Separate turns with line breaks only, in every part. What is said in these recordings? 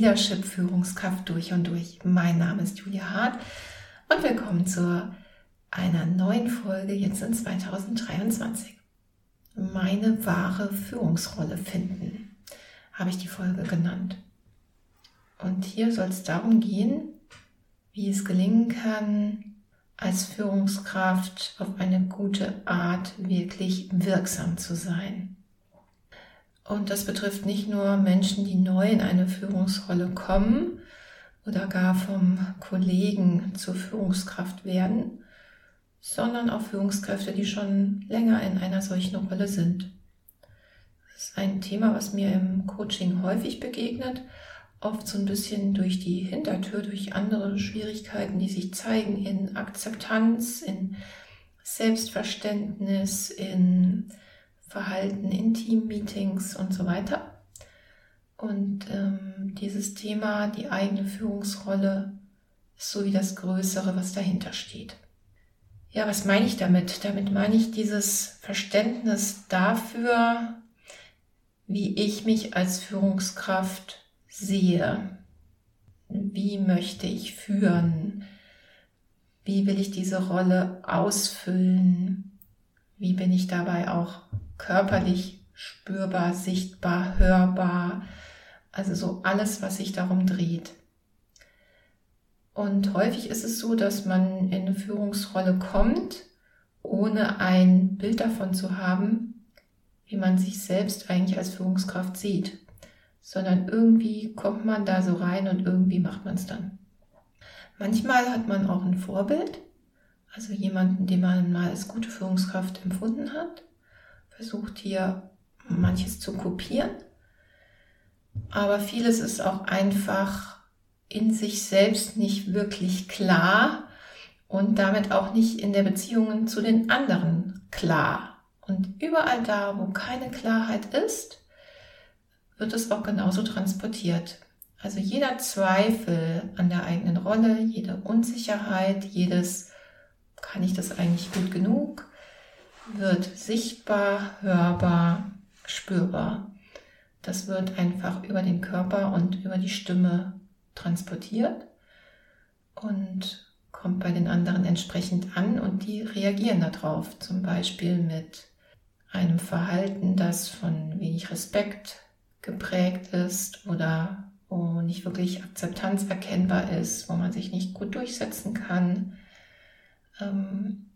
Leadership Führungskraft durch und durch. Mein Name ist Julia Hart und willkommen zu einer neuen Folge jetzt in 2023. Meine wahre Führungsrolle finden, habe ich die Folge genannt. Und hier soll es darum gehen, wie es gelingen kann, als Führungskraft auf eine gute Art wirklich wirksam zu sein. Und das betrifft nicht nur Menschen, die neu in eine Führungsrolle kommen oder gar vom Kollegen zur Führungskraft werden, sondern auch Führungskräfte, die schon länger in einer solchen Rolle sind. Das ist ein Thema, was mir im Coaching häufig begegnet, oft so ein bisschen durch die Hintertür, durch andere Schwierigkeiten, die sich zeigen in Akzeptanz, in Selbstverständnis, in Verhalten in Team-Meetings und so weiter. Und ähm, dieses Thema, die eigene Führungsrolle, ist so wie das Größere, was dahinter steht. Ja, was meine ich damit? Damit meine ich dieses Verständnis dafür, wie ich mich als Führungskraft sehe. Wie möchte ich führen? Wie will ich diese Rolle ausfüllen? Wie bin ich dabei auch körperlich spürbar, sichtbar, hörbar, also so alles, was sich darum dreht. Und häufig ist es so, dass man in eine Führungsrolle kommt, ohne ein Bild davon zu haben, wie man sich selbst eigentlich als Führungskraft sieht, sondern irgendwie kommt man da so rein und irgendwie macht man es dann. Manchmal hat man auch ein Vorbild, also jemanden, den man mal als gute Führungskraft empfunden hat versucht hier manches zu kopieren. Aber vieles ist auch einfach in sich selbst nicht wirklich klar und damit auch nicht in der Beziehung zu den anderen klar. Und überall da, wo keine Klarheit ist, wird es auch genauso transportiert. Also jeder Zweifel an der eigenen Rolle, jede Unsicherheit, jedes, kann ich das eigentlich gut genug, wird sichtbar, hörbar, spürbar. Das wird einfach über den Körper und über die Stimme transportiert und kommt bei den anderen entsprechend an und die reagieren darauf. Zum Beispiel mit einem Verhalten, das von wenig Respekt geprägt ist oder wo nicht wirklich Akzeptanz erkennbar ist, wo man sich nicht gut durchsetzen kann. Ähm,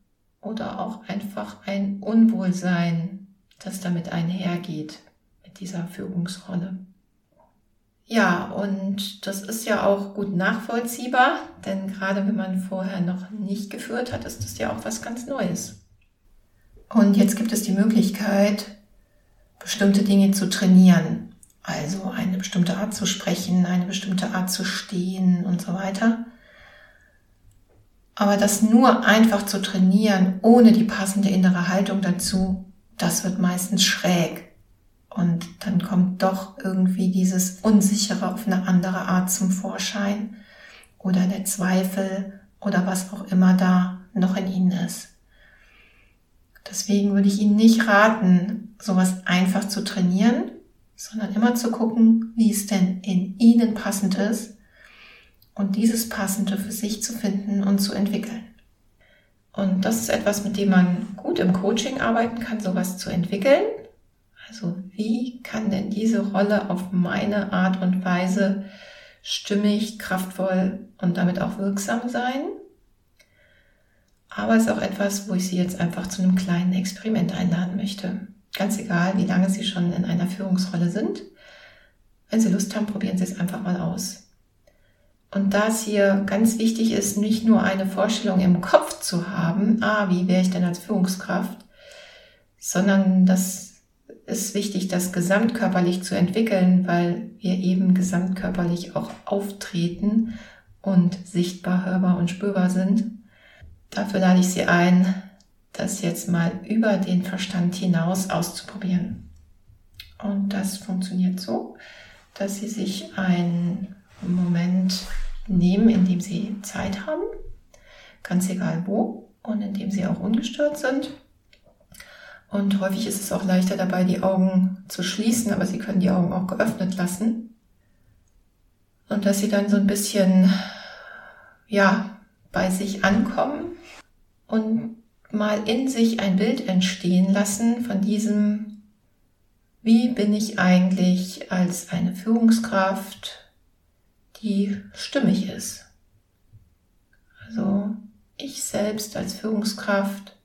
oder auch einfach ein Unwohlsein, das damit einhergeht, mit dieser Führungsrolle. Ja, und das ist ja auch gut nachvollziehbar, denn gerade wenn man vorher noch nicht geführt hat, ist das ja auch was ganz Neues. Und jetzt gibt es die Möglichkeit, bestimmte Dinge zu trainieren. Also eine bestimmte Art zu sprechen, eine bestimmte Art zu stehen und so weiter. Aber das nur einfach zu trainieren, ohne die passende innere Haltung dazu, das wird meistens schräg. Und dann kommt doch irgendwie dieses Unsichere auf eine andere Art zum Vorschein oder der Zweifel oder was auch immer da noch in Ihnen ist. Deswegen würde ich Ihnen nicht raten, sowas einfach zu trainieren, sondern immer zu gucken, wie es denn in Ihnen passend ist und dieses Passende für sich zu finden und zu entwickeln. Und das ist etwas, mit dem man gut im Coaching arbeiten kann, sowas zu entwickeln. Also wie kann denn diese Rolle auf meine Art und Weise stimmig, kraftvoll und damit auch wirksam sein? Aber es ist auch etwas, wo ich Sie jetzt einfach zu einem kleinen Experiment einladen möchte. Ganz egal, wie lange Sie schon in einer Führungsrolle sind. Wenn Sie Lust haben, probieren Sie es einfach mal aus. Und da es hier ganz wichtig ist, nicht nur eine Vorstellung im Kopf zu haben, ah, wie wäre ich denn als Führungskraft, sondern das ist wichtig, das gesamtkörperlich zu entwickeln, weil wir eben gesamtkörperlich auch auftreten und sichtbar, hörbar und spürbar sind. Dafür lade ich Sie ein, das jetzt mal über den Verstand hinaus auszuprobieren. Und das funktioniert so, dass Sie sich einen Moment nehmen, indem sie Zeit haben, ganz egal wo, und indem sie auch ungestört sind. Und häufig ist es auch leichter dabei, die Augen zu schließen, aber Sie können die Augen auch geöffnet lassen. Und dass Sie dann so ein bisschen, ja, bei sich ankommen und mal in sich ein Bild entstehen lassen von diesem, wie bin ich eigentlich als eine Führungskraft, die stimmig ist. Also ich selbst als Führungskraft,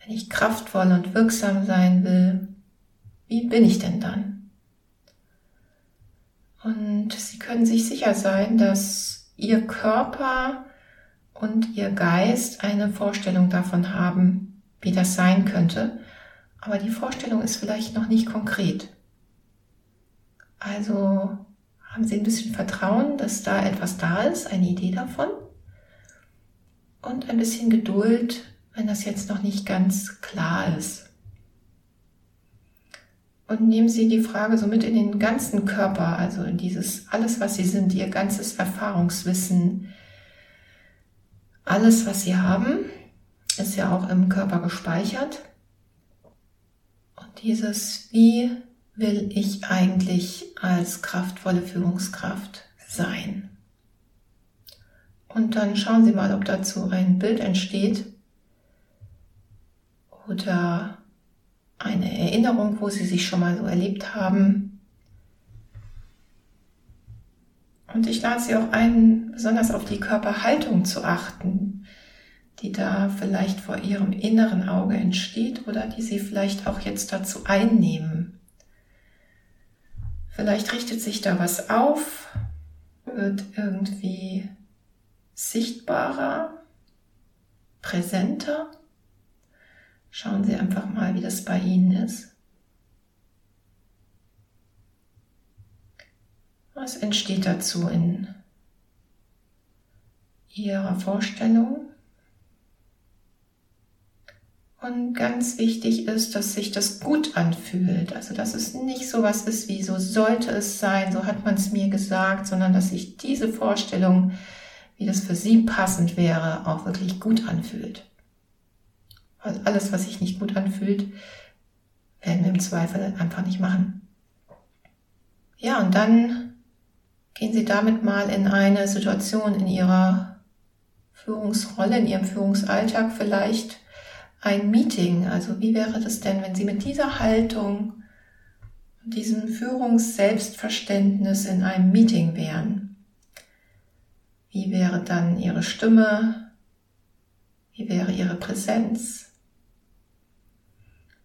wenn ich kraftvoll und wirksam sein will, wie bin ich denn dann? Und Sie können sich sicher sein, dass Ihr Körper und Ihr Geist eine Vorstellung davon haben, wie das sein könnte, aber die Vorstellung ist vielleicht noch nicht konkret. Also haben Sie ein bisschen Vertrauen, dass da etwas da ist, eine Idee davon und ein bisschen Geduld, wenn das jetzt noch nicht ganz klar ist. Und nehmen Sie die Frage so mit in den ganzen Körper, also in dieses alles, was Sie sind, Ihr ganzes Erfahrungswissen, alles, was Sie haben, ist ja auch im Körper gespeichert. Und dieses, wie will ich eigentlich als kraftvolle Führungskraft sein? Und dann schauen Sie mal, ob dazu ein Bild entsteht oder eine Erinnerung, wo Sie sich schon mal so erlebt haben. Und ich lade Sie auch ein, besonders auf die Körperhaltung zu achten, die da vielleicht vor Ihrem inneren Auge entsteht oder die Sie vielleicht auch jetzt dazu einnehmen. Vielleicht richtet sich da was auf, wird irgendwie sichtbarer, präsenter. Schauen Sie einfach mal, wie das bei Ihnen ist. Was entsteht dazu in Ihrer Vorstellung? Und ganz wichtig ist, dass sich das gut anfühlt. Also, dass es nicht so was ist wie so sollte es sein, so hat man es mir gesagt, sondern dass sich diese Vorstellung wie das für sie passend wäre, auch wirklich gut anfühlt. Also alles, was sich nicht gut anfühlt, werden wir im Zweifel einfach nicht machen. Ja, und dann gehen Sie damit mal in eine Situation in Ihrer Führungsrolle, in Ihrem Führungsalltag vielleicht ein Meeting. Also wie wäre das denn, wenn Sie mit dieser Haltung diesem Führungsselbstverständnis in einem Meeting wären? Wie wäre dann ihre Stimme? Wie wäre ihre Präsenz?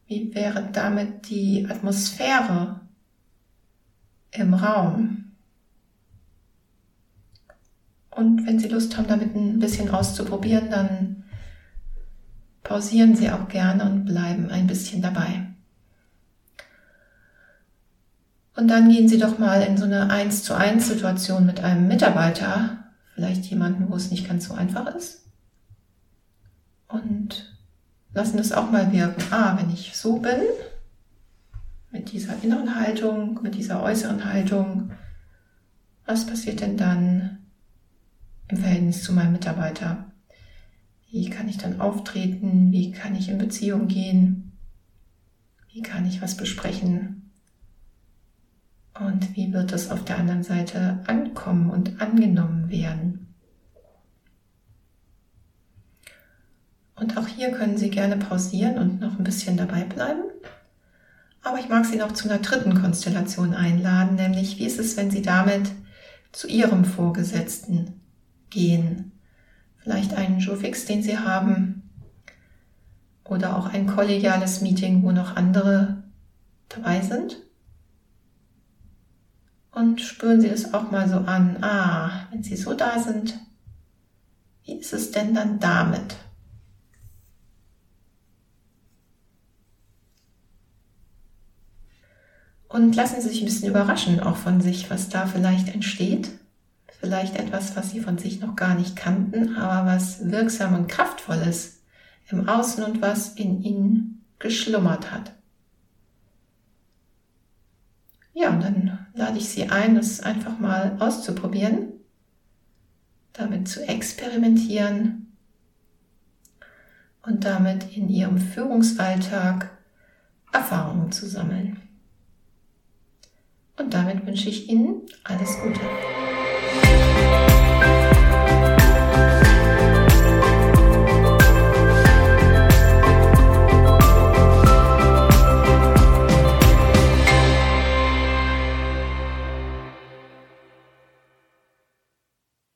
Wie wäre damit die Atmosphäre im Raum? Und wenn Sie Lust haben, damit ein bisschen auszuprobieren, dann pausieren Sie auch gerne und bleiben ein bisschen dabei. Und dann gehen Sie doch mal in so eine 1 zu 1 Situation mit einem Mitarbeiter vielleicht jemanden, wo es nicht ganz so einfach ist. Und lassen es auch mal wirken. Ah, wenn ich so bin, mit dieser inneren Haltung, mit dieser äußeren Haltung, was passiert denn dann im Verhältnis zu meinem Mitarbeiter? Wie kann ich dann auftreten? Wie kann ich in Beziehung gehen? Wie kann ich was besprechen? Und wie wird es auf der anderen Seite ankommen und angenommen werden? Und auch hier können Sie gerne pausieren und noch ein bisschen dabei bleiben. Aber ich mag Sie noch zu einer dritten Konstellation einladen, nämlich wie ist es, wenn Sie damit zu Ihrem Vorgesetzten gehen? Vielleicht einen Jofix, den Sie haben, oder auch ein kollegiales Meeting, wo noch andere dabei sind. Und spüren Sie es auch mal so an. Ah, wenn Sie so da sind, wie ist es denn dann damit? Und lassen Sie sich ein bisschen überraschen auch von sich, was da vielleicht entsteht. Vielleicht etwas, was Sie von sich noch gar nicht kannten, aber was wirksam und kraftvoll ist im Außen und was in Ihnen geschlummert hat. Ja, und dann lade ich Sie ein, das einfach mal auszuprobieren, damit zu experimentieren. und damit in ihrem Führungsalltag Erfahrungen zu sammeln. Und damit wünsche ich Ihnen alles Gute. Bye.